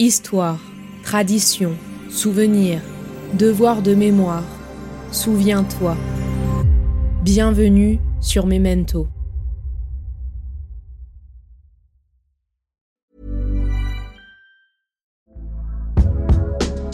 Histoire, tradition, souvenir, devoir de mémoire. Souviens-toi. Bienvenue sur Memento.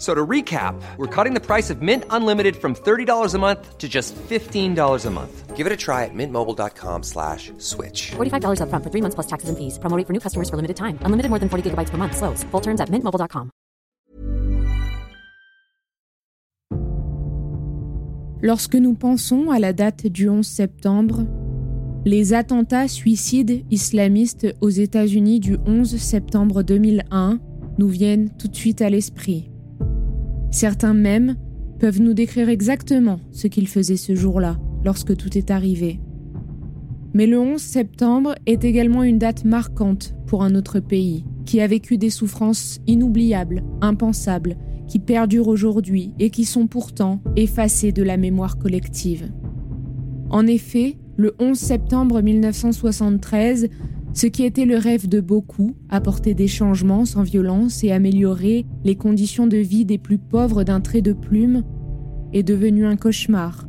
So to recap, we're cutting the price of Mint Unlimited from $30 a month to just $15 a month. Give it a try at mintmobile.com slash switch. $45 upfront for three months plus taxes and fees. Promoting for new customers for limited time. Unlimited more than 40 gigabytes per month. Slows. Full terms at mintmobile.com. Lorsque nous pensons à la date du 11 septembre, les attentats suicides islamistes aux États-Unis du 11 septembre 2001 nous viennent tout de suite à l'esprit. Certains même peuvent nous décrire exactement ce qu'ils faisaient ce jour-là, lorsque tout est arrivé. Mais le 11 septembre est également une date marquante pour un autre pays, qui a vécu des souffrances inoubliables, impensables, qui perdurent aujourd'hui et qui sont pourtant effacées de la mémoire collective. En effet, le 11 septembre 1973, ce qui était le rêve de beaucoup, apporter des changements sans violence et améliorer les conditions de vie des plus pauvres d'un trait de plume, est devenu un cauchemar.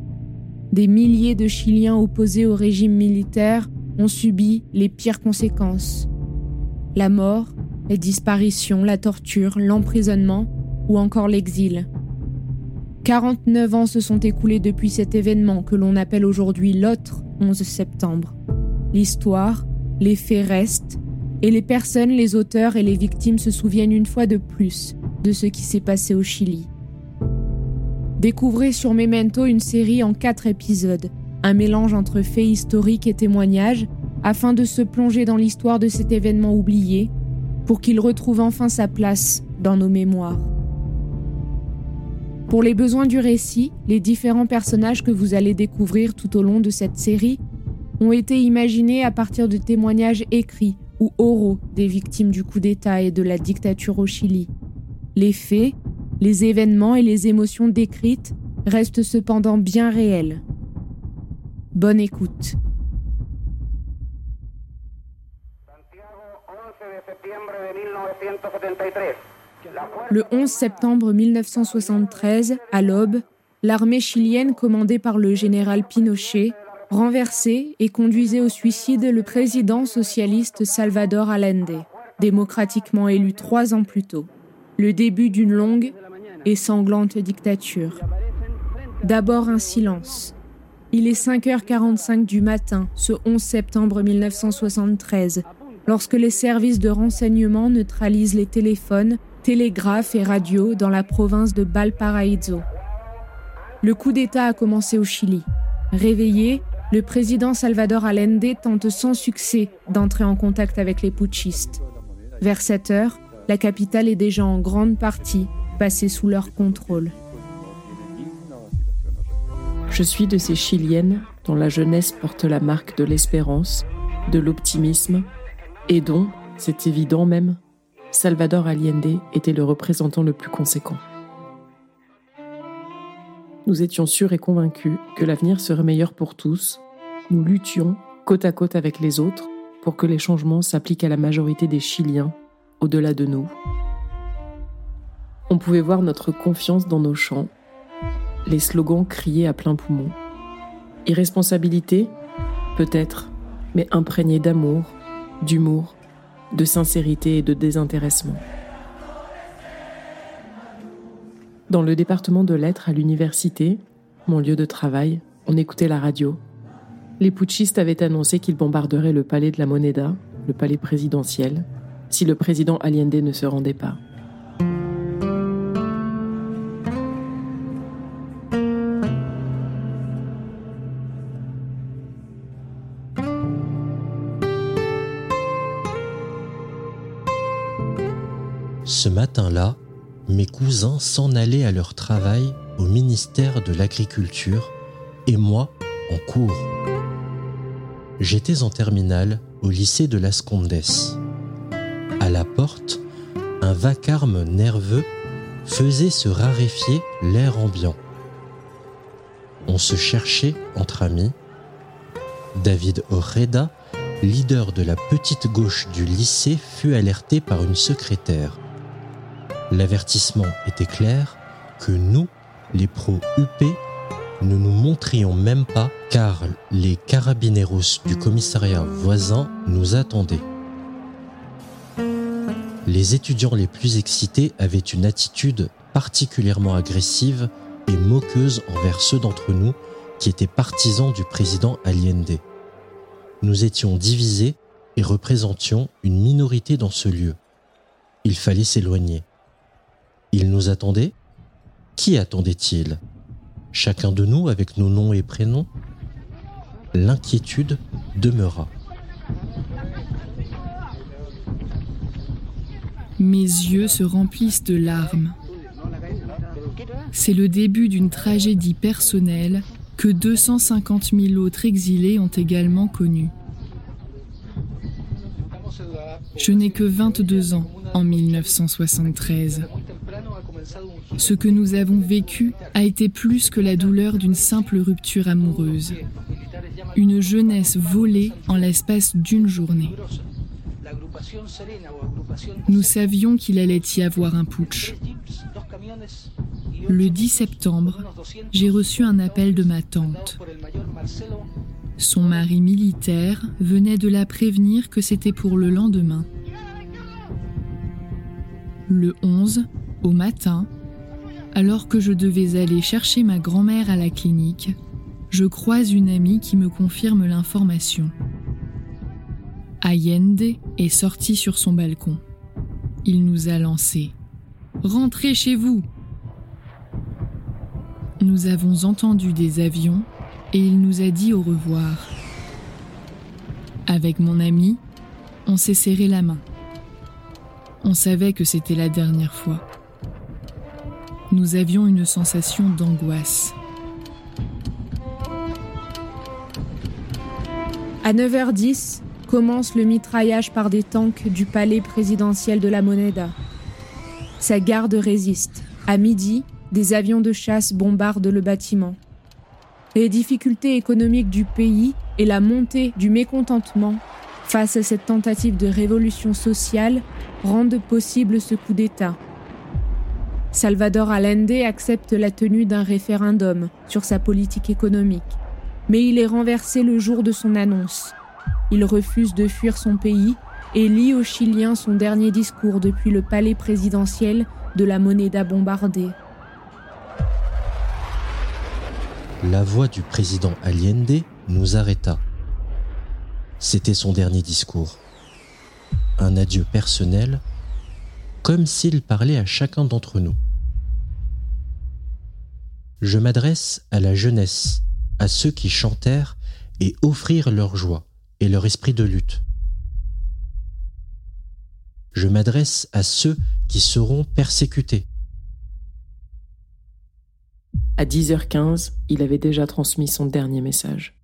Des milliers de Chiliens opposés au régime militaire ont subi les pires conséquences. La mort, les disparitions, la torture, l'emprisonnement ou encore l'exil. 49 ans se sont écoulés depuis cet événement que l'on appelle aujourd'hui l'autre 11 septembre. L'histoire, les faits restent, et les personnes, les auteurs et les victimes se souviennent une fois de plus de ce qui s'est passé au Chili. Découvrez sur Memento une série en quatre épisodes, un mélange entre faits historiques et témoignages, afin de se plonger dans l'histoire de cet événement oublié, pour qu'il retrouve enfin sa place dans nos mémoires. Pour les besoins du récit, les différents personnages que vous allez découvrir tout au long de cette série ont été imaginés à partir de témoignages écrits ou oraux des victimes du coup d'État et de la dictature au Chili. Les faits, les événements et les émotions décrites restent cependant bien réels. Bonne écoute. Le 11 septembre 1973, à l'aube, l'armée chilienne commandée par le général Pinochet renversait et conduisait au suicide le président socialiste Salvador Allende, démocratiquement élu trois ans plus tôt. Le début d'une longue et sanglante dictature. D'abord un silence. Il est 5h45 du matin, ce 11 septembre 1973, lorsque les services de renseignement neutralisent les téléphones, télégraphes et radios dans la province de Valparaiso. Le coup d'État a commencé au Chili. Réveillé, le président Salvador Allende tente sans succès d'entrer en contact avec les putschistes. Vers 7 heures, la capitale est déjà en grande partie passée sous leur contrôle. Je suis de ces Chiliennes dont la jeunesse porte la marque de l'espérance, de l'optimisme, et dont, c'est évident même, Salvador Allende était le représentant le plus conséquent. Nous étions sûrs et convaincus que l'avenir serait meilleur pour tous. Nous luttions côte à côte avec les autres pour que les changements s'appliquent à la majorité des Chiliens au-delà de nous. On pouvait voir notre confiance dans nos chants, les slogans criés à plein poumon. Irresponsabilité Peut-être, mais imprégné d'amour, d'humour, de sincérité et de désintéressement. Dans le département de lettres à l'université, mon lieu de travail, on écoutait la radio. Les putschistes avaient annoncé qu'ils bombarderaient le palais de la Moneda, le palais présidentiel, si le président Allende ne se rendait pas. Ce matin-là, mes cousins s'en allaient à leur travail au ministère de l'Agriculture et moi en cours. J'étais en terminale au lycée de Las Condes. À la porte, un vacarme nerveux faisait se raréfier l'air ambiant. On se cherchait entre amis. David Orreda, leader de la petite gauche du lycée, fut alerté par une secrétaire. L'avertissement était clair que nous, les pros-UP, ne nous montrions même pas car les carabineros du commissariat voisin nous attendaient. Les étudiants les plus excités avaient une attitude particulièrement agressive et moqueuse envers ceux d'entre nous qui étaient partisans du président Allende. Nous étions divisés et représentions une minorité dans ce lieu. Il fallait s'éloigner. Ils nous attendaient Qui attendait-il? Chacun de nous avec nos noms et prénoms L'inquiétude demeura. Mes yeux se remplissent de larmes. C'est le début d'une tragédie personnelle que 250 000 autres exilés ont également connue. Je n'ai que 22 ans en 1973. Ce que nous avons vécu a été plus que la douleur d'une simple rupture amoureuse. Une jeunesse volée en l'espace d'une journée. Nous savions qu'il allait y avoir un putsch. Le 10 septembre, j'ai reçu un appel de ma tante. Son mari militaire venait de la prévenir que c'était pour le lendemain. Le 11, au matin, alors que je devais aller chercher ma grand-mère à la clinique, je croise une amie qui me confirme l'information. Allende est sorti sur son balcon. Il nous a lancé Rentrez chez vous Nous avons entendu des avions et il nous a dit au revoir. Avec mon ami, on s'est serré la main. On savait que c'était la dernière fois nous avions une sensation d'angoisse. À 9h10, commence le mitraillage par des tanks du palais présidentiel de la Moneda. Sa garde résiste. À midi, des avions de chasse bombardent le bâtiment. Les difficultés économiques du pays et la montée du mécontentement face à cette tentative de révolution sociale rendent possible ce coup d'État. Salvador Allende accepte la tenue d'un référendum sur sa politique économique, mais il est renversé le jour de son annonce. Il refuse de fuir son pays et lit aux Chiliens son dernier discours depuis le palais présidentiel de la Moneda bombardée. La voix du président Allende nous arrêta. C'était son dernier discours. Un adieu personnel comme s'il parlait à chacun d'entre nous. Je m'adresse à la jeunesse, à ceux qui chantèrent et offrirent leur joie et leur esprit de lutte. Je m'adresse à ceux qui seront persécutés. À 10h15, il avait déjà transmis son dernier message.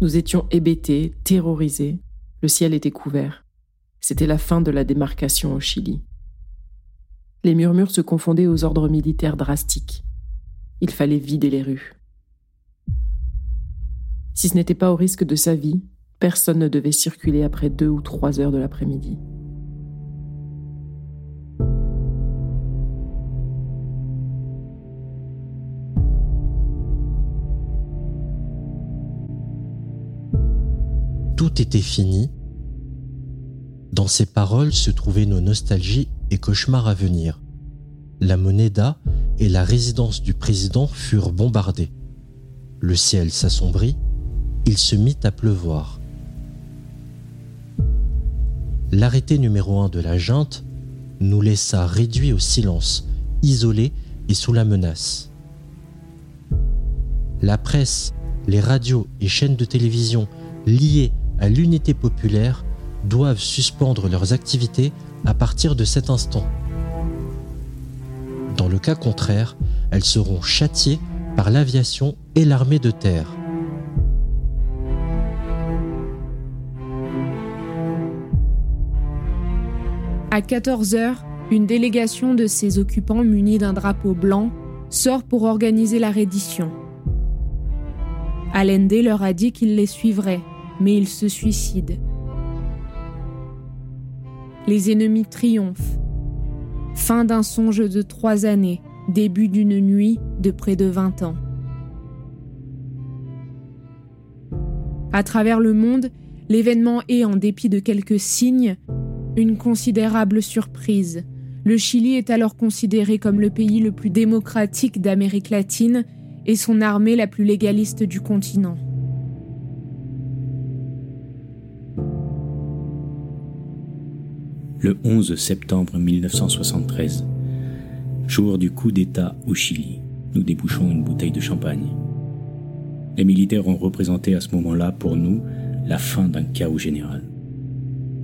Nous étions hébétés, terrorisés, le ciel était couvert. C'était la fin de la démarcation au Chili. Les murmures se confondaient aux ordres militaires drastiques. Il fallait vider les rues. Si ce n'était pas au risque de sa vie, personne ne devait circuler après deux ou trois heures de l'après-midi. Tout était fini dans ces paroles se trouvaient nos nostalgies et cauchemars à venir. La Moneda et la résidence du président furent bombardées. Le ciel s'assombrit, il se mit à pleuvoir. L'arrêté numéro 1 de la junte nous laissa réduits au silence, isolés et sous la menace. La presse, les radios et chaînes de télévision liées à l'unité populaire doivent suspendre leurs activités à partir de cet instant. Dans le cas contraire, elles seront châtiées par l'aviation et l'armée de terre. À 14 heures, une délégation de ses occupants munis d'un drapeau blanc sort pour organiser la reddition. Allende leur a dit qu'il les suivrait, mais ils se suicident. Les ennemis triomphent. Fin d'un songe de trois années, début d'une nuit de près de 20 ans. À travers le monde, l'événement est, en dépit de quelques signes, une considérable surprise. Le Chili est alors considéré comme le pays le plus démocratique d'Amérique latine et son armée la plus légaliste du continent. Le 11 septembre 1973, jour du coup d'État au Chili, nous débouchons une bouteille de champagne. Les militaires ont représenté à ce moment-là pour nous la fin d'un chaos général.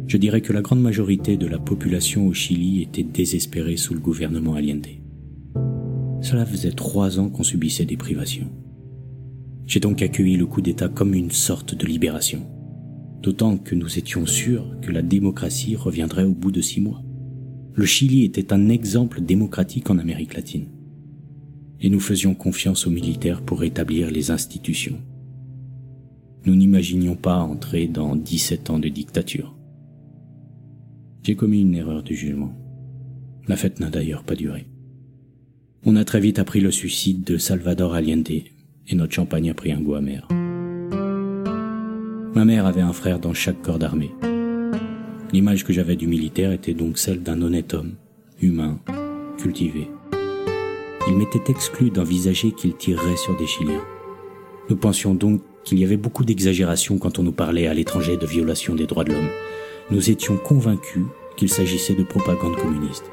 Je dirais que la grande majorité de la population au Chili était désespérée sous le gouvernement Allende. Cela faisait trois ans qu'on subissait des privations. J'ai donc accueilli le coup d'État comme une sorte de libération, d'autant que nous étions sûrs que la démocratie reviendrait au bout de six mois. Le Chili était un exemple démocratique en Amérique latine, et nous faisions confiance aux militaires pour établir les institutions. Nous n'imaginions pas entrer dans 17 ans de dictature. J'ai commis une erreur de jugement. La fête n'a d'ailleurs pas duré. On a très vite appris le suicide de Salvador Allende et notre champagne a pris un goût amer. Ma mère avait un frère dans chaque corps d'armée. L'image que j'avais du militaire était donc celle d'un honnête homme, humain, cultivé. Il m'était exclu d'envisager qu'il tirerait sur des Chiliens. Nous pensions donc qu'il y avait beaucoup d'exagération quand on nous parlait à l'étranger de violation des droits de l'homme, nous étions convaincus qu'il s'agissait de propagande communiste.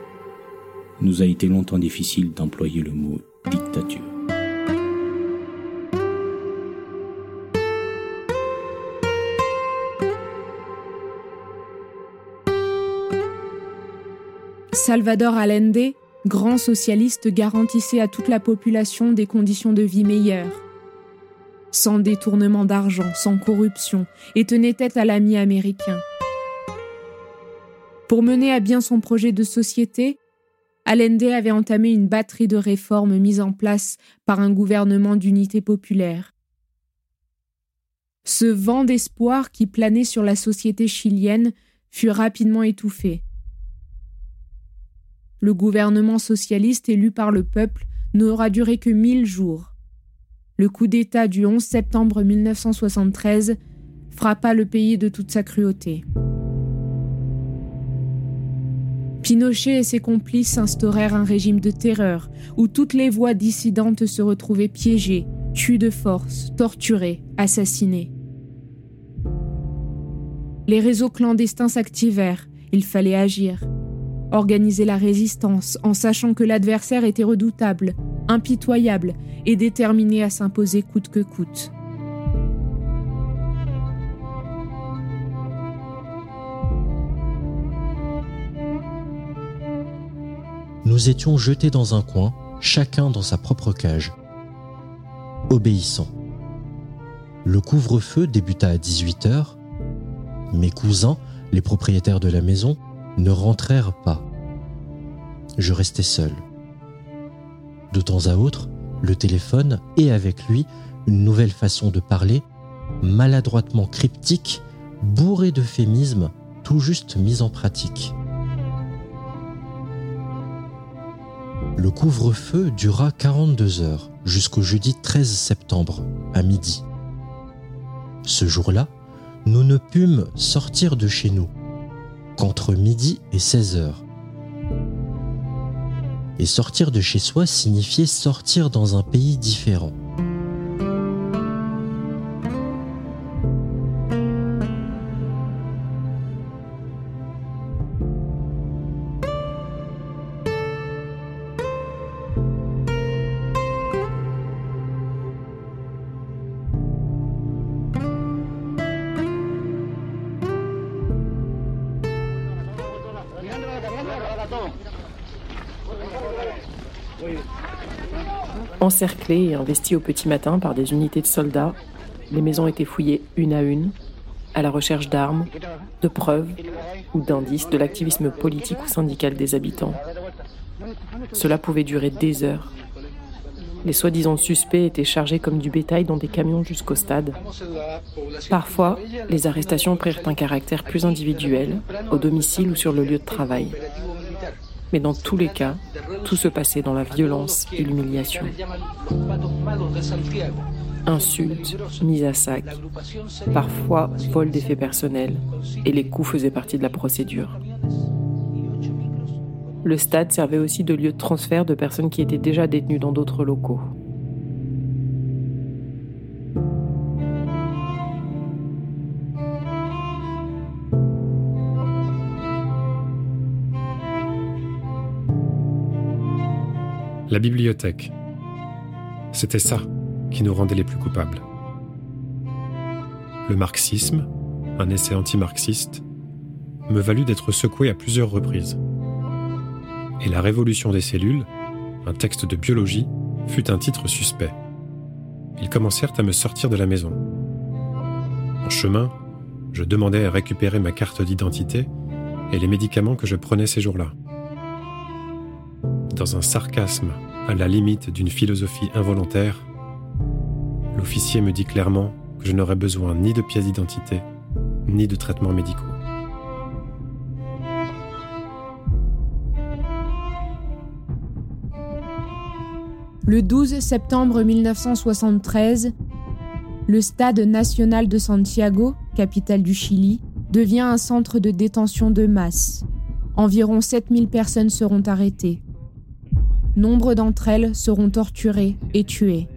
Nous a été longtemps difficile d'employer le mot dictature. Salvador Allende, grand socialiste, garantissait à toute la population des conditions de vie meilleures, sans détournement d'argent, sans corruption, et tenait tête à l'ami américain. Pour mener à bien son projet de société, Allende avait entamé une batterie de réformes mises en place par un gouvernement d'unité populaire. Ce vent d'espoir qui planait sur la société chilienne fut rapidement étouffé. Le gouvernement socialiste élu par le peuple n'aura duré que mille jours. Le coup d'État du 11 septembre 1973 frappa le pays de toute sa cruauté. Pinochet et ses complices instaurèrent un régime de terreur où toutes les voix dissidentes se retrouvaient piégées, tuées de force, torturées, assassinées. Les réseaux clandestins s'activèrent, il fallait agir. Organiser la résistance en sachant que l'adversaire était redoutable, impitoyable et déterminé à s'imposer coûte que coûte. nous étions jetés dans un coin, chacun dans sa propre cage, obéissant. Le couvre-feu débuta à 18 heures. Mes cousins, les propriétaires de la maison, ne rentrèrent pas. Je restais seul. De temps à autre, le téléphone et avec lui une nouvelle façon de parler, maladroitement cryptique, bourrée d'euphémismes, tout juste mise en pratique. Le couvre-feu dura 42 heures jusqu'au jeudi 13 septembre à midi. Ce jour-là, nous ne pûmes sortir de chez nous qu'entre midi et 16 heures. et sortir de chez soi signifiait sortir dans un pays différent. Encerclés et investis au petit matin par des unités de soldats, les maisons étaient fouillées une à une, à la recherche d'armes, de preuves ou d'indices de l'activisme politique ou syndical des habitants. Cela pouvait durer des heures. Les soi-disant suspects étaient chargés comme du bétail dans des camions jusqu'au stade. Parfois, les arrestations prirent un caractère plus individuel, au domicile ou sur le lieu de travail. Mais dans tous les cas, tout se passait dans la violence et l'humiliation. Insultes, mises à sac, parfois vol d'effets personnels, et les coups faisaient partie de la procédure. Le stade servait aussi de lieu de transfert de personnes qui étaient déjà détenues dans d'autres locaux. La bibliothèque. C'était ça qui nous rendait les plus coupables. Le marxisme, un essai anti-marxiste, me valut d'être secoué à plusieurs reprises. Et la révolution des cellules, un texte de biologie, fut un titre suspect. Ils commencèrent à me sortir de la maison. En chemin, je demandais à récupérer ma carte d'identité et les médicaments que je prenais ces jours-là dans un sarcasme à la limite d'une philosophie involontaire, l'officier me dit clairement que je n'aurais besoin ni de pièces d'identité, ni de traitements médicaux. Le 12 septembre 1973, le Stade national de Santiago, capitale du Chili, devient un centre de détention de masse. Environ 7000 personnes seront arrêtées. Nombre d'entre elles seront torturées et tuées.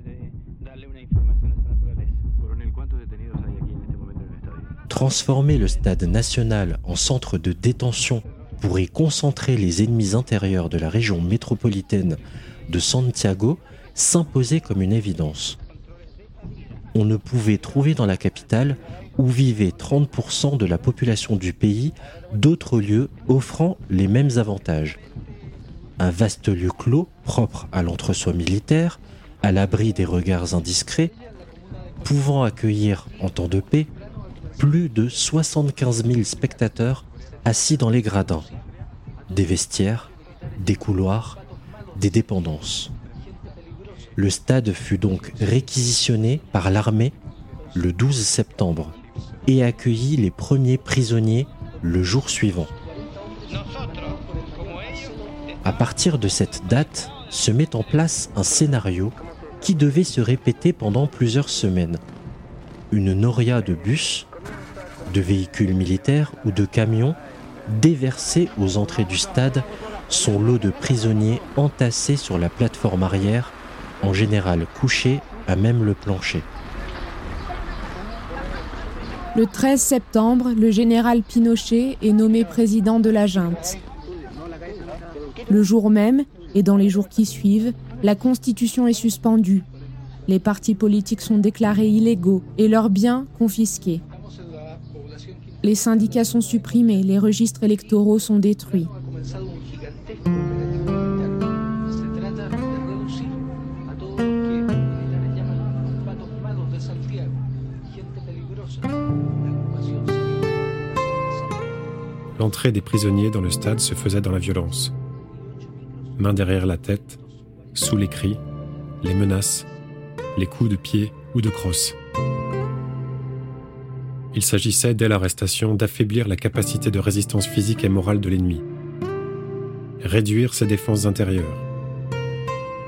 Transformer le stade national en centre de détention pour y concentrer les ennemis intérieurs de la région métropolitaine de Santiago s'imposait comme une évidence. On ne pouvait trouver dans la capitale, où vivait 30% de la population du pays, d'autres lieux offrant les mêmes avantages un vaste lieu clos, propre à l'entre-soi militaire, à l'abri des regards indiscrets, pouvant accueillir, en temps de paix, plus de 75 000 spectateurs assis dans les gradins, des vestiaires, des couloirs, des dépendances. Le stade fut donc réquisitionné par l'armée le 12 septembre et accueillit les premiers prisonniers le jour suivant. À partir de cette date, se met en place un scénario qui devait se répéter pendant plusieurs semaines. Une noria de bus, de véhicules militaires ou de camions déversés aux entrées du stade, son lot de prisonniers entassés sur la plateforme arrière, en général couchés à même le plancher. Le 13 septembre, le général Pinochet est nommé président de la junte. Le jour même, et dans les jours qui suivent, la Constitution est suspendue. Les partis politiques sont déclarés illégaux et leurs biens confisqués. Les syndicats sont supprimés, les registres électoraux sont détruits. L'entrée des prisonniers dans le stade se faisait dans la violence main derrière la tête, sous les cris, les menaces, les coups de pied ou de crosse. Il s'agissait dès l'arrestation d'affaiblir la capacité de résistance physique et morale de l'ennemi, réduire ses défenses intérieures,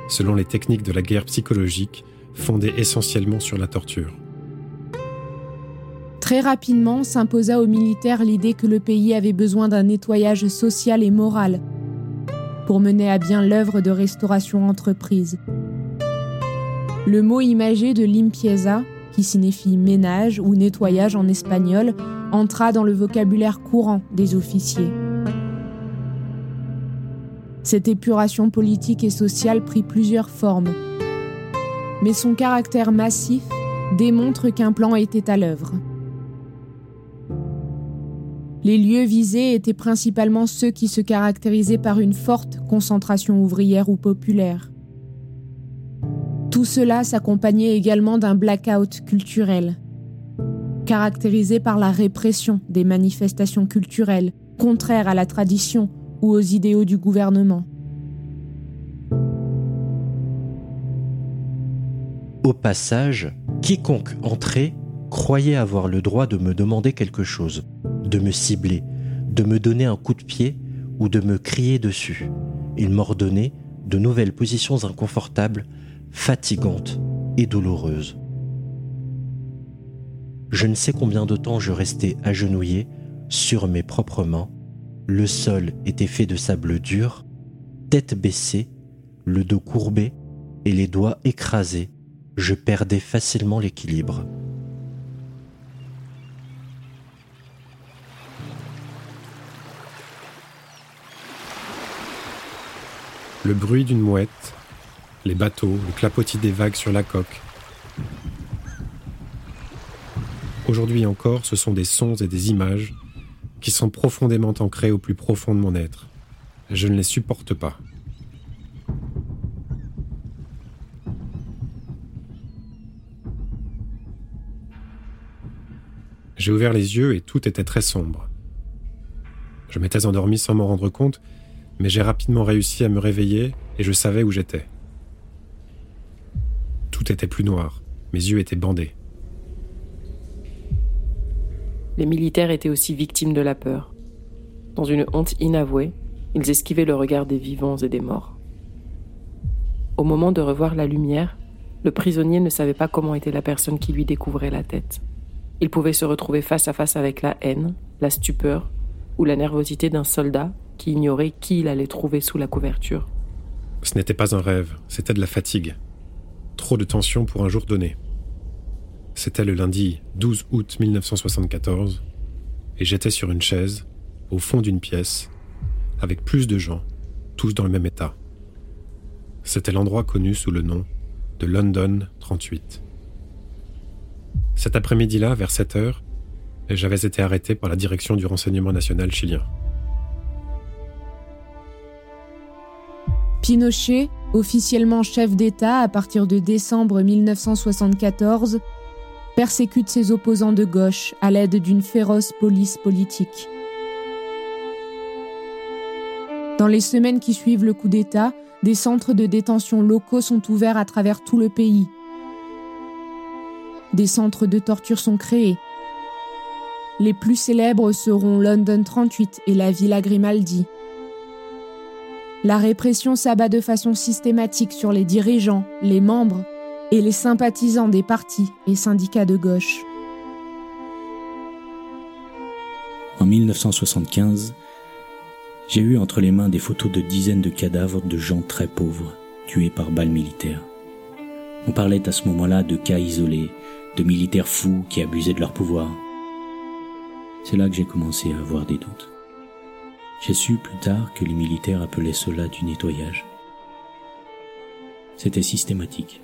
selon les techniques de la guerre psychologique fondées essentiellement sur la torture. Très rapidement s'imposa aux militaires l'idée que le pays avait besoin d'un nettoyage social et moral pour mener à bien l'œuvre de restauration entreprise. Le mot imagé de limpieza, qui signifie ménage ou nettoyage en espagnol, entra dans le vocabulaire courant des officiers. Cette épuration politique et sociale prit plusieurs formes, mais son caractère massif démontre qu'un plan était à l'œuvre. Les lieux visés étaient principalement ceux qui se caractérisaient par une forte concentration ouvrière ou populaire. Tout cela s'accompagnait également d'un blackout culturel, caractérisé par la répression des manifestations culturelles contraires à la tradition ou aux idéaux du gouvernement. Au passage, quiconque entrait croyait avoir le droit de me demander quelque chose, de me cibler, de me donner un coup de pied ou de me crier dessus. Il m'ordonnait de nouvelles positions inconfortables, fatigantes et douloureuses. Je ne sais combien de temps je restais agenouillé sur mes propres mains. Le sol était fait de sable dur, tête baissée, le dos courbé et les doigts écrasés. Je perdais facilement l'équilibre. Le bruit d'une mouette, les bateaux, le clapotis des vagues sur la coque. Aujourd'hui encore, ce sont des sons et des images qui sont profondément ancrés au plus profond de mon être. Je ne les supporte pas. J'ai ouvert les yeux et tout était très sombre. Je m'étais endormi sans m'en rendre compte mais j'ai rapidement réussi à me réveiller et je savais où j'étais. Tout était plus noir, mes yeux étaient bandés. Les militaires étaient aussi victimes de la peur. Dans une honte inavouée, ils esquivaient le regard des vivants et des morts. Au moment de revoir la lumière, le prisonnier ne savait pas comment était la personne qui lui découvrait la tête. Il pouvait se retrouver face à face avec la haine, la stupeur ou la nervosité d'un soldat qui ignorait qui il trouver sous la couverture. Ce n'était pas un rêve, c'était de la fatigue. Trop de tension pour un jour donné. C'était le lundi 12 août 1974, et j'étais sur une chaise, au fond d'une pièce, avec plus de gens, tous dans le même état. C'était l'endroit connu sous le nom de London 38. Cet après-midi-là, vers 7 heures, j'avais été arrêté par la direction du renseignement national chilien. Pinochet, officiellement chef d'État à partir de décembre 1974, persécute ses opposants de gauche à l'aide d'une féroce police politique. Dans les semaines qui suivent le coup d'État, des centres de détention locaux sont ouverts à travers tout le pays. Des centres de torture sont créés. Les plus célèbres seront London 38 et la Villa Grimaldi. La répression s'abat de façon systématique sur les dirigeants, les membres et les sympathisants des partis et syndicats de gauche. En 1975, j'ai eu entre les mains des photos de dizaines de cadavres de gens très pauvres, tués par balles militaires. On parlait à ce moment-là de cas isolés, de militaires fous qui abusaient de leur pouvoir. C'est là que j'ai commencé à avoir des doutes. J'ai su plus tard que les militaires appelaient cela du nettoyage. C'était systématique,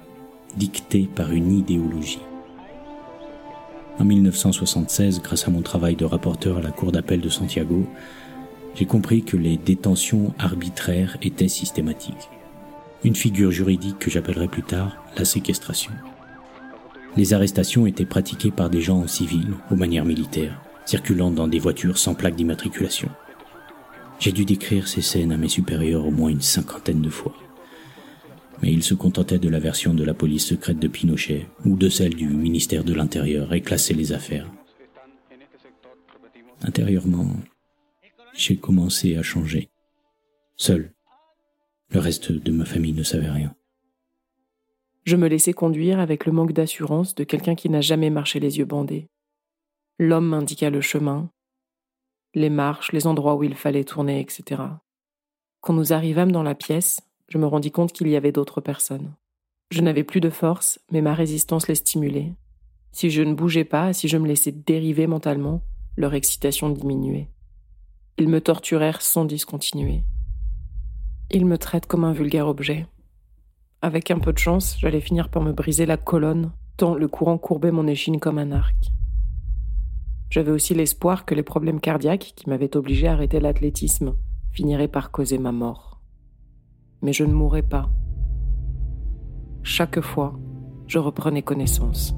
dicté par une idéologie. En 1976, grâce à mon travail de rapporteur à la Cour d'appel de Santiago, j'ai compris que les détentions arbitraires étaient systématiques. Une figure juridique que j'appellerai plus tard la séquestration. Les arrestations étaient pratiquées par des gens en civil, aux manières militaires, circulant dans des voitures sans plaque d'immatriculation. J'ai dû décrire ces scènes à mes supérieurs au moins une cinquantaine de fois. Mais ils se contentaient de la version de la police secrète de Pinochet ou de celle du ministère de l'Intérieur et classaient les affaires. Intérieurement, j'ai commencé à changer. Seul. Le reste de ma famille ne savait rien. Je me laissais conduire avec le manque d'assurance de quelqu'un qui n'a jamais marché les yeux bandés. L'homme m'indiqua le chemin, les marches, les endroits où il fallait tourner, etc. Quand nous arrivâmes dans la pièce, je me rendis compte qu'il y avait d'autres personnes. Je n'avais plus de force, mais ma résistance les stimulait. Si je ne bougeais pas, si je me laissais dériver mentalement, leur excitation diminuait. Ils me torturèrent sans discontinuer. Ils me traitent comme un vulgaire objet. Avec un peu de chance, j'allais finir par me briser la colonne, tant le courant courbait mon échine comme un arc. J'avais aussi l'espoir que les problèmes cardiaques qui m'avaient obligé à arrêter l'athlétisme finiraient par causer ma mort. Mais je ne mourrais pas. Chaque fois, je reprenais connaissance.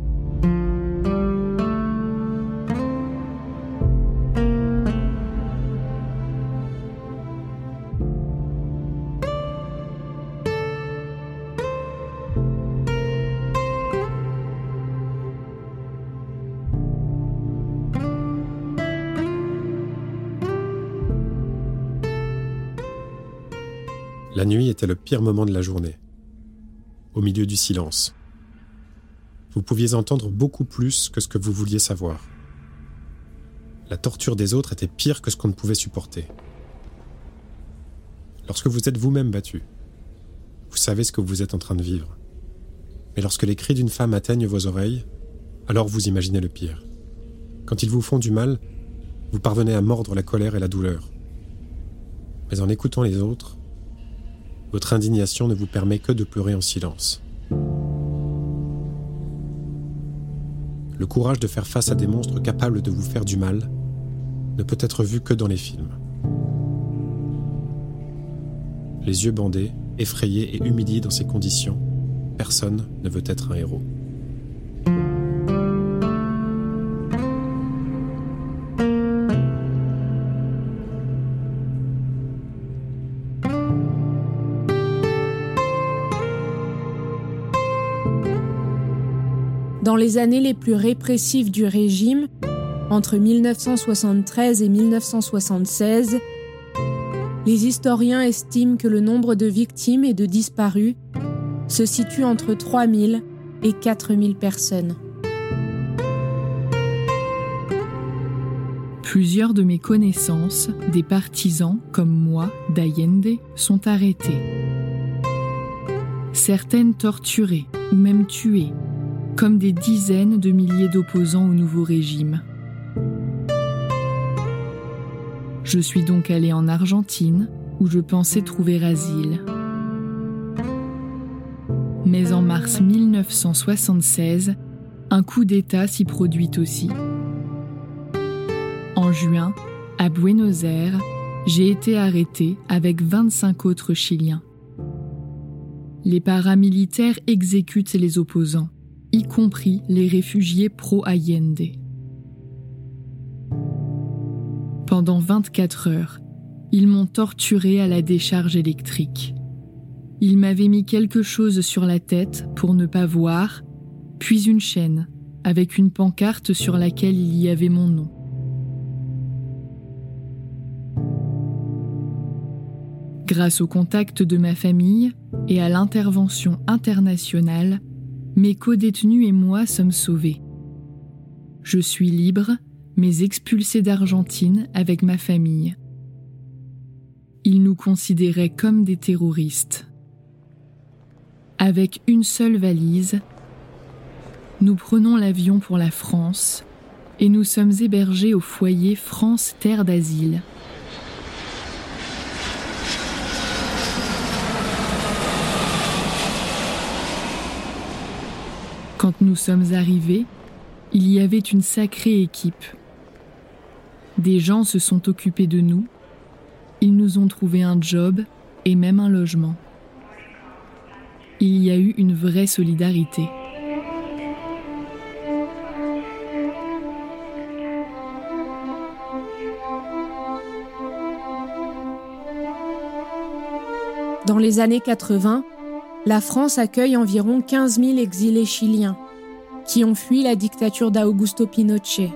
Était le pire moment de la journée. Au milieu du silence. Vous pouviez entendre beaucoup plus que ce que vous vouliez savoir. La torture des autres était pire que ce qu'on ne pouvait supporter. Lorsque vous êtes vous-même battu, vous savez ce que vous êtes en train de vivre. Mais lorsque les cris d'une femme atteignent vos oreilles, alors vous imaginez le pire. Quand ils vous font du mal, vous parvenez à mordre la colère et la douleur. Mais en écoutant les autres, votre indignation ne vous permet que de pleurer en silence. Le courage de faire face à des monstres capables de vous faire du mal ne peut être vu que dans les films. Les yeux bandés, effrayés et humiliés dans ces conditions, personne ne veut être un héros. Dans les années les plus répressives du régime, entre 1973 et 1976, les historiens estiment que le nombre de victimes et de disparus se situe entre 3000 et 4000 personnes. Plusieurs de mes connaissances, des partisans comme moi d'Allende, sont arrêtés. Certaines torturées ou même tuées comme des dizaines de milliers d'opposants au nouveau régime. Je suis donc allé en Argentine, où je pensais trouver asile. Mais en mars 1976, un coup d'État s'y produit aussi. En juin, à Buenos Aires, j'ai été arrêté avec 25 autres Chiliens. Les paramilitaires exécutent les opposants y compris les réfugiés pro-Allende. Pendant 24 heures, ils m'ont torturé à la décharge électrique. Ils m'avaient mis quelque chose sur la tête pour ne pas voir, puis une chaîne avec une pancarte sur laquelle il y avait mon nom. Grâce au contact de ma famille et à l'intervention internationale, mes co-détenus et moi sommes sauvés. Je suis libre, mais expulsé d'Argentine avec ma famille. Ils nous considéraient comme des terroristes. Avec une seule valise, nous prenons l'avion pour la France et nous sommes hébergés au foyer France Terre d'Asile. Quand nous sommes arrivés, il y avait une sacrée équipe. Des gens se sont occupés de nous, ils nous ont trouvé un job et même un logement. Il y a eu une vraie solidarité. Dans les années 80, la France accueille environ 15 000 exilés chiliens qui ont fui la dictature d'Augusto Pinochet.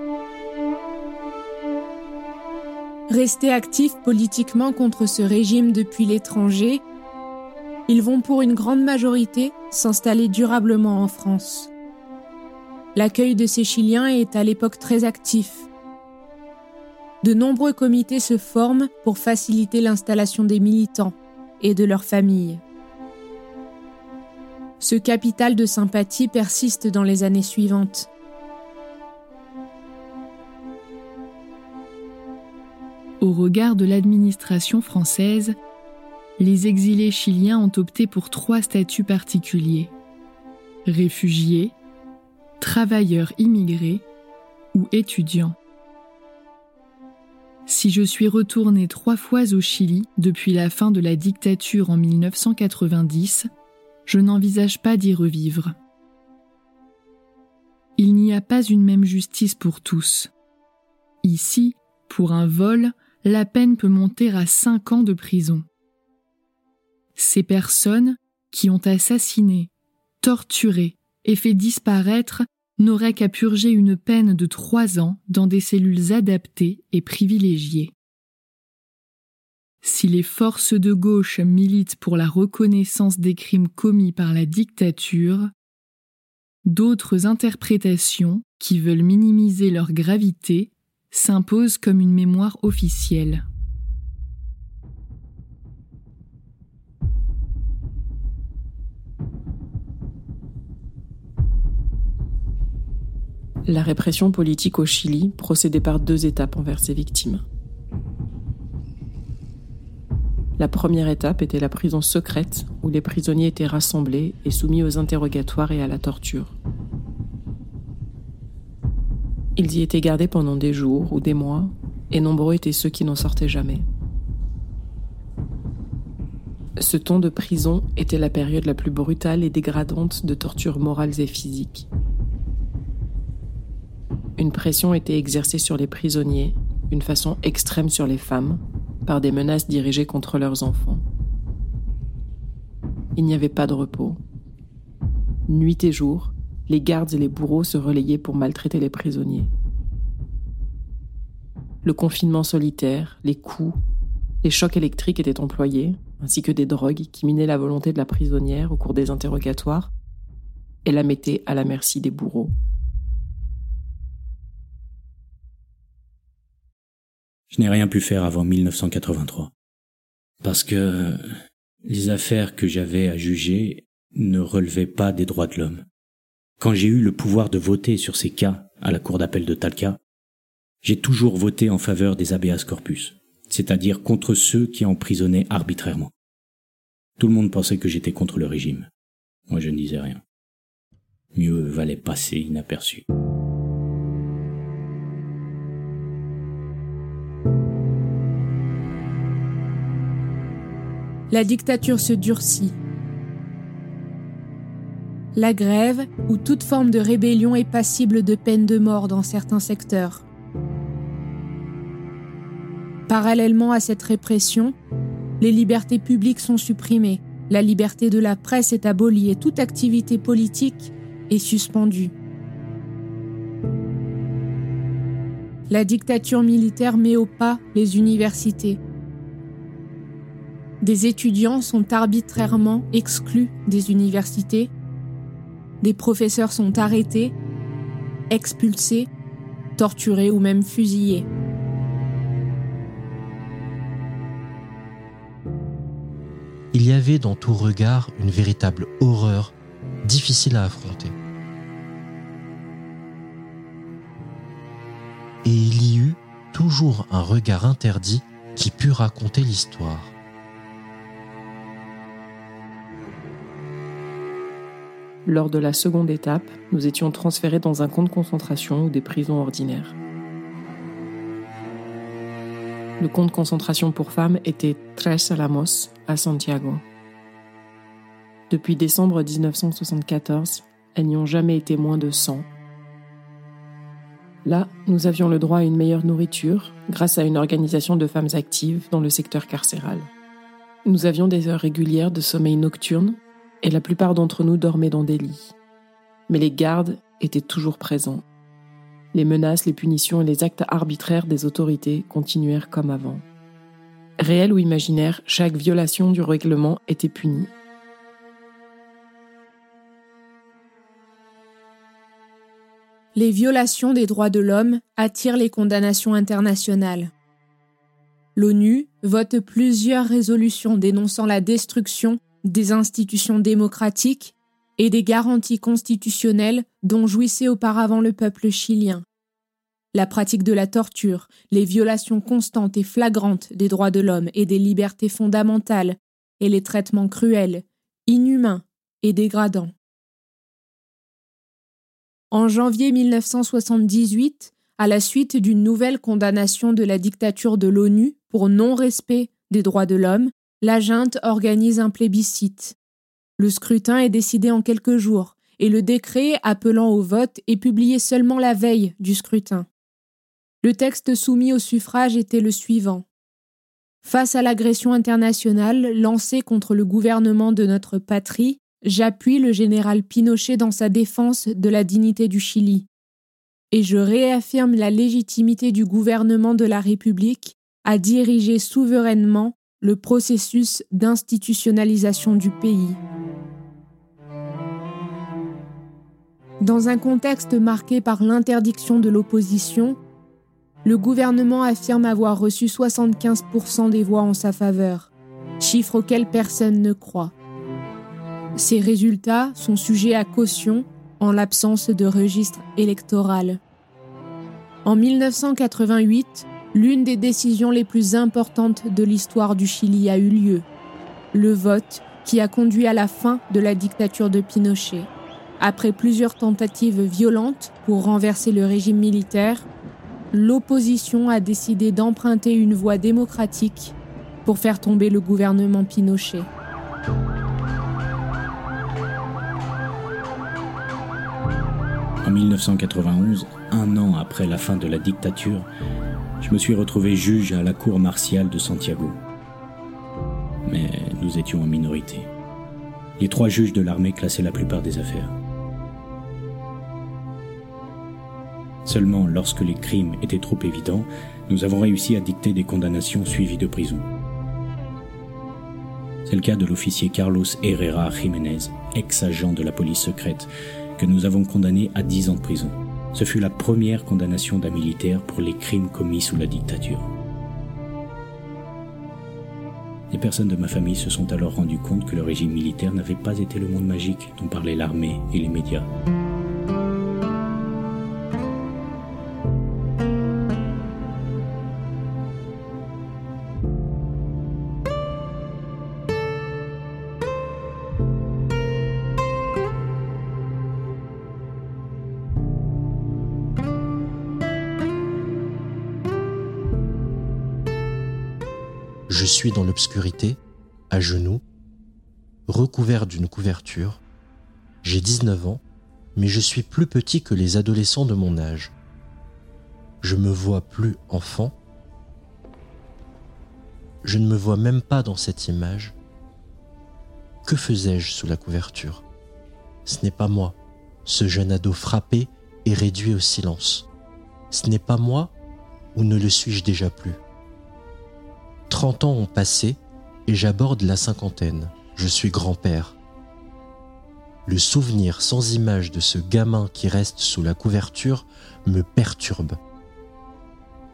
Restés actifs politiquement contre ce régime depuis l'étranger, ils vont pour une grande majorité s'installer durablement en France. L'accueil de ces Chiliens est à l'époque très actif. de nombreux comités se forment pour faciliter l'installation des militants et de leurs familles. Ce capital de sympathie persiste dans les années suivantes. Au regard de l'administration française, les exilés chiliens ont opté pour trois statuts particuliers. Réfugiés, travailleurs immigrés ou étudiants. Si je suis retourné trois fois au Chili depuis la fin de la dictature en 1990, je n'envisage pas d'y revivre. Il n'y a pas une même justice pour tous. Ici, pour un vol, la peine peut monter à cinq ans de prison. Ces personnes qui ont assassiné, torturé et fait disparaître n'auraient qu'à purger une peine de trois ans dans des cellules adaptées et privilégiées. Si les forces de gauche militent pour la reconnaissance des crimes commis par la dictature, d'autres interprétations, qui veulent minimiser leur gravité, s'imposent comme une mémoire officielle. La répression politique au Chili procédait par deux étapes envers ses victimes. La première étape était la prison secrète où les prisonniers étaient rassemblés et soumis aux interrogatoires et à la torture. Ils y étaient gardés pendant des jours ou des mois, et nombreux étaient ceux qui n'en sortaient jamais. Ce temps de prison était la période la plus brutale et dégradante de tortures morales et physiques. Une pression était exercée sur les prisonniers, une façon extrême sur les femmes, par des menaces dirigées contre leurs enfants. Il n'y avait pas de repos. Nuit et jour, les gardes et les bourreaux se relayaient pour maltraiter les prisonniers. Le confinement solitaire, les coups, les chocs électriques étaient employés, ainsi que des drogues qui minaient la volonté de la prisonnière au cours des interrogatoires et la mettaient à la merci des bourreaux. Je n'ai rien pu faire avant 1983. Parce que les affaires que j'avais à juger ne relevaient pas des droits de l'homme. Quand j'ai eu le pouvoir de voter sur ces cas à la cour d'appel de Talca, j'ai toujours voté en faveur des habeas corpus, c'est-à-dire contre ceux qui emprisonnaient arbitrairement. Tout le monde pensait que j'étais contre le régime. Moi, je ne disais rien. Mieux valait passer inaperçu. La dictature se durcit. La grève ou toute forme de rébellion est passible de peine de mort dans certains secteurs. Parallèlement à cette répression, les libertés publiques sont supprimées, la liberté de la presse est abolie et toute activité politique est suspendue. La dictature militaire met au pas les universités, des étudiants sont arbitrairement exclus des universités. Des professeurs sont arrêtés, expulsés, torturés ou même fusillés. Il y avait dans tout regard une véritable horreur difficile à affronter. Et il y eut toujours un regard interdit qui put raconter l'histoire. Lors de la seconde étape, nous étions transférés dans un camp de concentration ou des prisons ordinaires. Le camp de concentration pour femmes était Tres Alamos, à Santiago. Depuis décembre 1974, elles n'y ont jamais été moins de 100. Là, nous avions le droit à une meilleure nourriture grâce à une organisation de femmes actives dans le secteur carcéral. Nous avions des heures régulières de sommeil nocturne et la plupart d'entre nous dormaient dans des lits. Mais les gardes étaient toujours présents. Les menaces, les punitions et les actes arbitraires des autorités continuèrent comme avant. Réel ou imaginaire, chaque violation du règlement était punie. Les violations des droits de l'homme attirent les condamnations internationales. l'ONU vote plusieurs résolutions dénonçant la destruction des institutions démocratiques et des garanties constitutionnelles dont jouissait auparavant le peuple chilien. La pratique de la torture, les violations constantes et flagrantes des droits de l'homme et des libertés fondamentales, et les traitements cruels, inhumains et dégradants. En janvier 1978, à la suite d'une nouvelle condamnation de la dictature de l'ONU pour non-respect des droits de l'homme, la junte organise un plébiscite. Le scrutin est décidé en quelques jours et le décret appelant au vote est publié seulement la veille du scrutin. Le texte soumis au suffrage était le suivant. Face à l'agression internationale lancée contre le gouvernement de notre patrie, j'appuie le général Pinochet dans sa défense de la dignité du Chili. Et je réaffirme la légitimité du gouvernement de la République à diriger souverainement le processus d'institutionnalisation du pays. Dans un contexte marqué par l'interdiction de l'opposition, le gouvernement affirme avoir reçu 75% des voix en sa faveur, chiffre auquel personne ne croit. Ces résultats sont sujets à caution en l'absence de registre électoral. En 1988, l'une des décisions les plus importantes de l'histoire du Chili a eu lieu, le vote qui a conduit à la fin de la dictature de Pinochet. Après plusieurs tentatives violentes pour renverser le régime militaire, l'opposition a décidé d'emprunter une voie démocratique pour faire tomber le gouvernement Pinochet. En 1991, un an après la fin de la dictature, je me suis retrouvé juge à la cour martiale de Santiago. Mais nous étions en minorité. Les trois juges de l'armée classaient la plupart des affaires. Seulement lorsque les crimes étaient trop évidents, nous avons réussi à dicter des condamnations suivies de prison. C'est le cas de l'officier Carlos Herrera Jiménez, ex-agent de la police secrète, que nous avons condamné à 10 ans de prison. Ce fut la première condamnation d'un militaire pour les crimes commis sous la dictature. Les personnes de ma famille se sont alors rendues compte que le régime militaire n'avait pas été le monde magique dont parlaient l'armée et les médias. Suis dans l'obscurité, à genoux, recouvert d'une couverture. J'ai 19 ans, mais je suis plus petit que les adolescents de mon âge. Je me vois plus enfant. Je ne me vois même pas dans cette image. Que faisais-je sous la couverture? Ce n'est pas moi, ce jeune ado frappé et réduit au silence. Ce n'est pas moi ou ne le suis-je déjà plus? 30 ans ont passé et j'aborde la cinquantaine. Je suis grand-père. Le souvenir sans image de ce gamin qui reste sous la couverture me perturbe.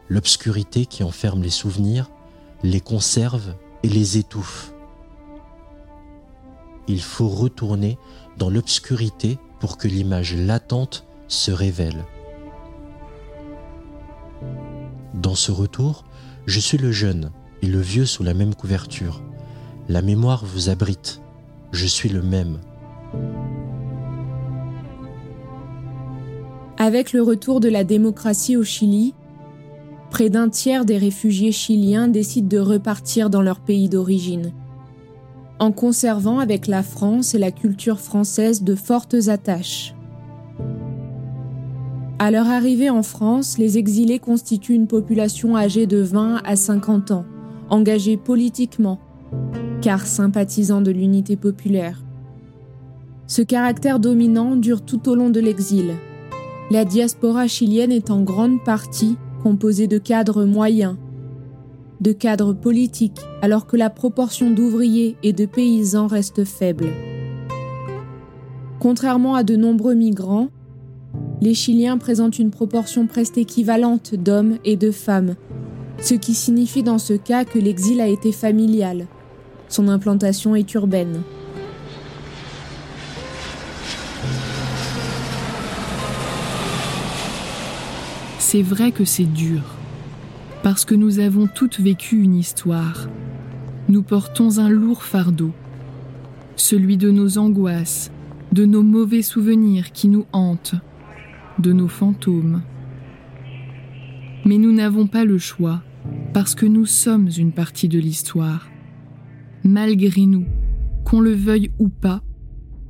L'obscurité qui enferme les souvenirs les conserve et les étouffe. Il faut retourner dans l'obscurité pour que l'image latente se révèle. Dans ce retour, je suis le jeune et le vieux sous la même couverture. La mémoire vous abrite. Je suis le même. Avec le retour de la démocratie au Chili, près d'un tiers des réfugiés chiliens décident de repartir dans leur pays d'origine, en conservant avec la France et la culture française de fortes attaches. À leur arrivée en France, les exilés constituent une population âgée de 20 à 50 ans engagés politiquement, car sympathisants de l'unité populaire. Ce caractère dominant dure tout au long de l'exil. La diaspora chilienne est en grande partie composée de cadres moyens, de cadres politiques, alors que la proportion d'ouvriers et de paysans reste faible. Contrairement à de nombreux migrants, les Chiliens présentent une proportion presque équivalente d'hommes et de femmes ce qui signifie dans ce cas que l'exil a été familial. Son implantation est urbaine. C'est vrai que c'est dur, parce que nous avons toutes vécu une histoire. Nous portons un lourd fardeau, celui de nos angoisses, de nos mauvais souvenirs qui nous hantent, de nos fantômes. Mais nous n'avons pas le choix, parce que nous sommes une partie de l'histoire. Malgré nous, qu'on le veuille ou pas,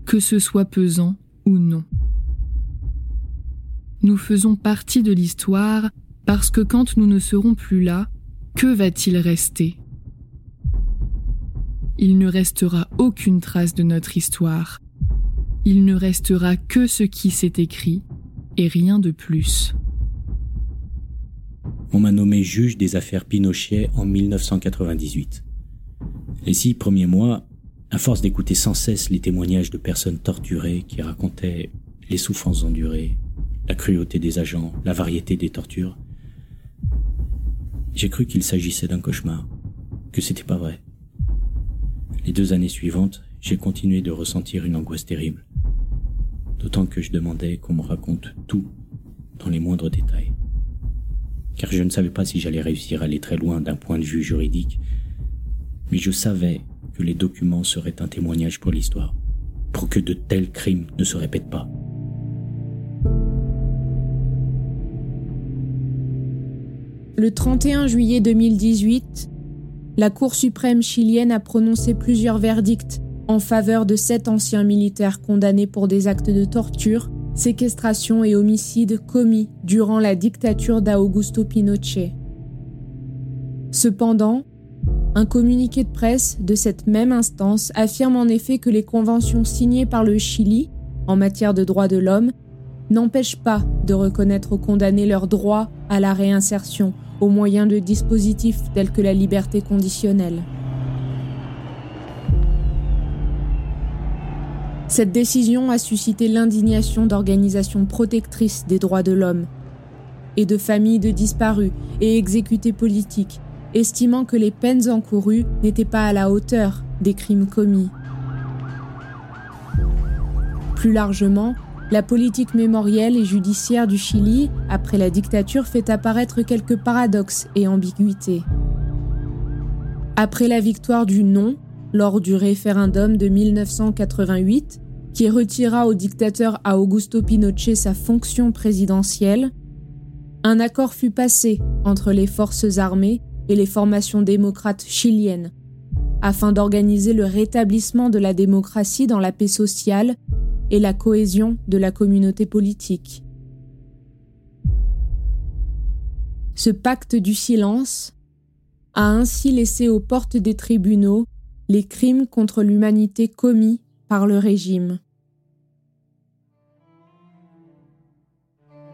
que ce soit pesant ou non. Nous faisons partie de l'histoire parce que quand nous ne serons plus là, que va-t-il rester? Il ne restera aucune trace de notre histoire. Il ne restera que ce qui s'est écrit et rien de plus. On m'a nommé juge des affaires Pinochet en 1998. Les six premiers mois, à force d'écouter sans cesse les témoignages de personnes torturées qui racontaient les souffrances endurées, la cruauté des agents, la variété des tortures. J'ai cru qu'il s'agissait d'un cauchemar, que c'était pas vrai. Les deux années suivantes, j'ai continué de ressentir une angoisse terrible, d'autant que je demandais qu'on me raconte tout dans les moindres détails. Car je ne savais pas si j'allais réussir à aller très loin d'un point de vue juridique, mais je savais que les documents seraient un témoignage pour l'histoire, pour que de tels crimes ne se répètent pas. Le 31 juillet 2018, la Cour suprême chilienne a prononcé plusieurs verdicts en faveur de sept anciens militaires condamnés pour des actes de torture, séquestration et homicide commis durant la dictature d'Augusto Pinochet. Cependant, un communiqué de presse de cette même instance affirme en effet que les conventions signées par le Chili en matière de droits de l'homme n'empêchent pas de reconnaître aux condamnés leur droit à la réinsertion au moyen de dispositifs tels que la liberté conditionnelle. Cette décision a suscité l'indignation d'organisations protectrices des droits de l'homme et de familles de disparus et exécutés politiques, estimant que les peines encourues n'étaient pas à la hauteur des crimes commis. Plus largement, la politique mémorielle et judiciaire du Chili, après la dictature, fait apparaître quelques paradoxes et ambiguïtés. Après la victoire du non lors du référendum de 1988, qui retira au dictateur Augusto Pinochet sa fonction présidentielle, un accord fut passé entre les forces armées et les formations démocrates chiliennes, afin d'organiser le rétablissement de la démocratie dans la paix sociale et la cohésion de la communauté politique. Ce pacte du silence a ainsi laissé aux portes des tribunaux les crimes contre l'humanité commis par le régime.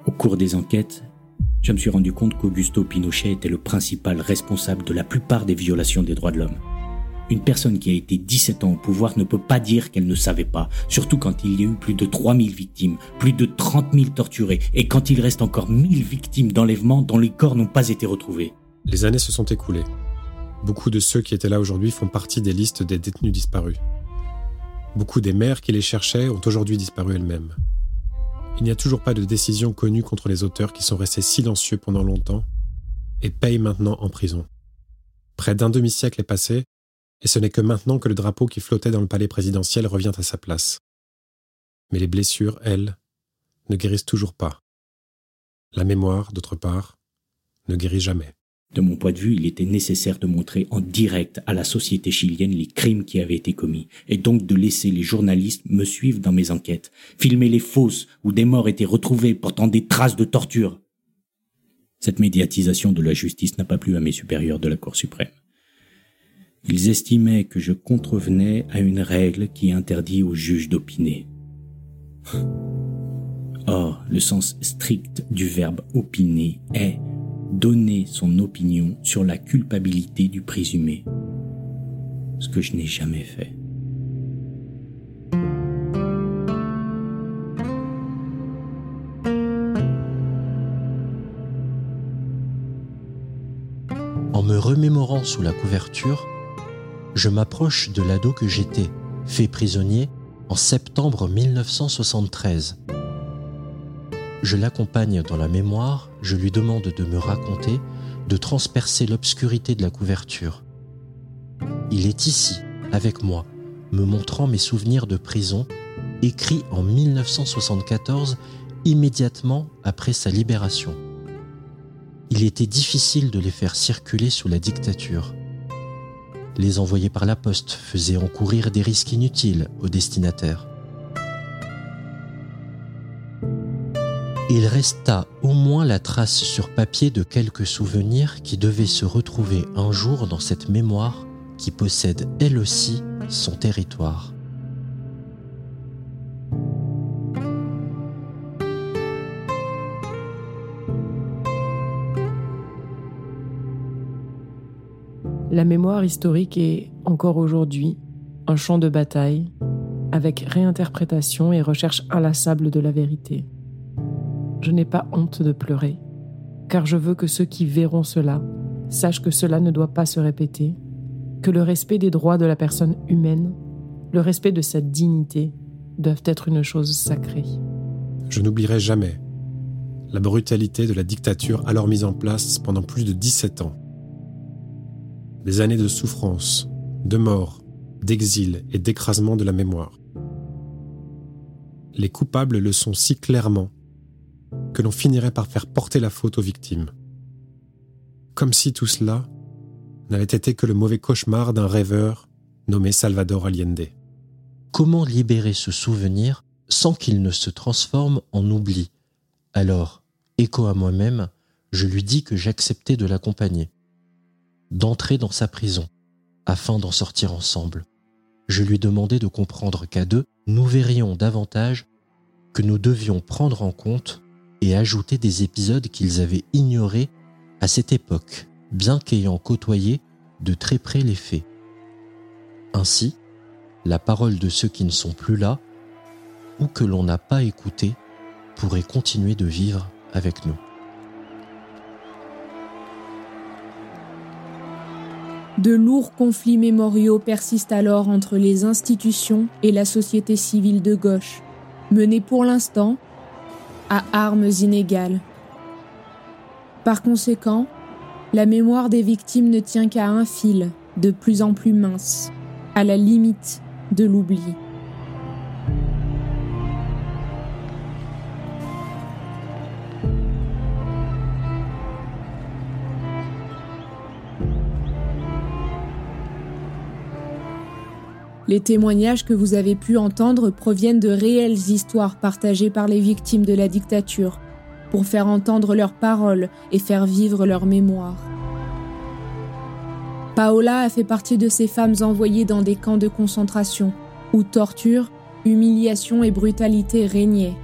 Au cours des enquêtes, je me suis rendu compte qu'Augusto Pinochet était le principal responsable de la plupart des violations des droits de l'homme. Une personne qui a été 17 ans au pouvoir ne peut pas dire qu'elle ne savait pas, surtout quand il y a eu plus de 3000 victimes, plus de 30 000 torturés, et quand il reste encore 1000 victimes d'enlèvement dont les corps n'ont pas été retrouvés. Les années se sont écoulées. Beaucoup de ceux qui étaient là aujourd'hui font partie des listes des détenus disparus. Beaucoup des mères qui les cherchaient ont aujourd'hui disparu elles-mêmes. Il n'y a toujours pas de décision connue contre les auteurs qui sont restés silencieux pendant longtemps et payent maintenant en prison. Près d'un demi-siècle est passé et ce n'est que maintenant que le drapeau qui flottait dans le palais présidentiel revient à sa place. Mais les blessures, elles, ne guérissent toujours pas. La mémoire, d'autre part, ne guérit jamais. De mon point de vue, il était nécessaire de montrer en direct à la société chilienne les crimes qui avaient été commis, et donc de laisser les journalistes me suivre dans mes enquêtes, filmer les fosses où des morts étaient retrouvés portant des traces de torture. Cette médiatisation de la justice n'a pas plu à mes supérieurs de la Cour suprême. Ils estimaient que je contrevenais à une règle qui interdit aux juges d'opiner. Or, le sens strict du verbe opiner est donner son opinion sur la culpabilité du présumé, ce que je n'ai jamais fait. remémorant sous la couverture, je m'approche de l'ado que j'étais, fait prisonnier en septembre 1973. Je l'accompagne dans la mémoire, je lui demande de me raconter, de transpercer l'obscurité de la couverture. Il est ici, avec moi, me montrant mes souvenirs de prison, écrits en 1974, immédiatement après sa libération. Il était difficile de les faire circuler sous la dictature. Les envoyer par la poste faisaient encourir des risques inutiles aux destinataires. Il resta au moins la trace sur papier de quelques souvenirs qui devaient se retrouver un jour dans cette mémoire qui possède elle aussi son territoire. La mémoire historique est, encore aujourd'hui, un champ de bataille, avec réinterprétation et recherche inlassable de la vérité. Je n'ai pas honte de pleurer, car je veux que ceux qui verront cela sachent que cela ne doit pas se répéter que le respect des droits de la personne humaine, le respect de sa dignité, doivent être une chose sacrée. Je n'oublierai jamais la brutalité de la dictature alors mise en place pendant plus de 17 ans. Des années de souffrance, de mort, d'exil et d'écrasement de la mémoire. Les coupables le sont si clairement que l'on finirait par faire porter la faute aux victimes. Comme si tout cela n'avait été que le mauvais cauchemar d'un rêveur nommé Salvador Allende. Comment libérer ce souvenir sans qu'il ne se transforme en oubli? Alors, écho à moi-même, je lui dis que j'acceptais de l'accompagner, d'entrer dans sa prison, afin d'en sortir ensemble. Je lui demandais de comprendre qu'à deux, nous verrions davantage que nous devions prendre en compte et ajouter des épisodes qu'ils avaient ignorés à cette époque bien qu'ayant côtoyé de très près les faits. Ainsi, la parole de ceux qui ne sont plus là, ou que l'on n'a pas écouté, pourrait continuer de vivre avec nous. De lourds conflits mémoriaux persistent alors entre les institutions et la société civile de gauche, menés pour l'instant à armes inégales. Par conséquent, la mémoire des victimes ne tient qu'à un fil, de plus en plus mince, à la limite de l'oubli. Les témoignages que vous avez pu entendre proviennent de réelles histoires partagées par les victimes de la dictature, pour faire entendre leurs paroles et faire vivre leur mémoire. Paola a fait partie de ces femmes envoyées dans des camps de concentration, où torture, humiliation et brutalité régnaient.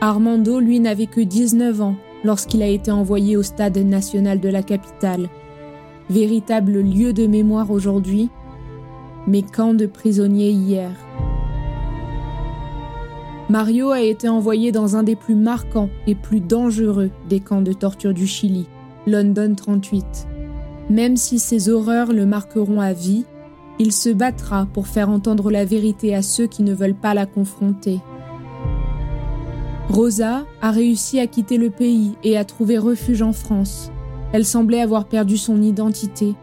Armando, lui, n'avait que 19 ans lorsqu'il a été envoyé au stade national de la capitale, véritable lieu de mémoire aujourd'hui, mais camp de prisonniers hier. Mario a été envoyé dans un des plus marquants et plus dangereux des camps de torture du Chili, London 38. Même si ces horreurs le marqueront à vie, il se battra pour faire entendre la vérité à ceux qui ne veulent pas la confronter. Rosa a réussi à quitter le pays et à trouver refuge en France. Elle semblait avoir perdu son identité.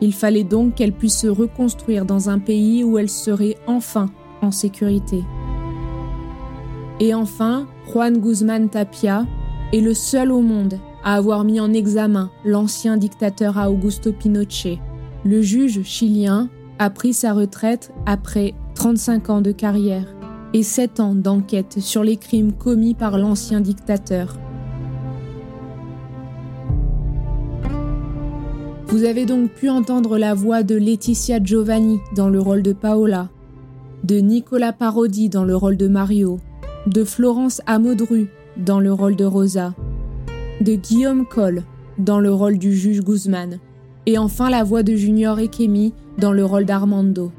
Il fallait donc qu'elle puisse se reconstruire dans un pays où elle serait enfin en sécurité. Et enfin, Juan Guzmán Tapia est le seul au monde à avoir mis en examen l'ancien dictateur Augusto Pinochet. Le juge chilien a pris sa retraite après 35 ans de carrière et 7 ans d'enquête sur les crimes commis par l'ancien dictateur. Vous avez donc pu entendre la voix de Laetitia Giovanni dans le rôle de Paola, de Nicolas Parodi dans le rôle de Mario, de Florence Amodru dans le rôle de Rosa, de Guillaume Coll dans le rôle du juge Guzman, et enfin la voix de Junior Ekemi dans le rôle d'Armando.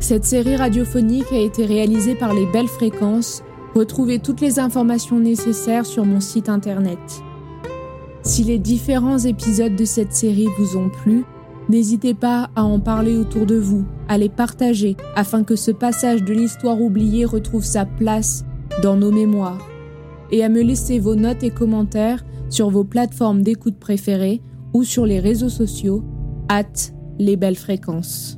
Cette série radiophonique a été réalisée par les Belles Fréquences. Retrouvez toutes les informations nécessaires sur mon site internet. Si les différents épisodes de cette série vous ont plu, n'hésitez pas à en parler autour de vous, à les partager, afin que ce passage de l'histoire oubliée retrouve sa place dans nos mémoires, et à me laisser vos notes et commentaires sur vos plateformes d'écoute préférées ou sur les réseaux sociaux, at les belles fréquences.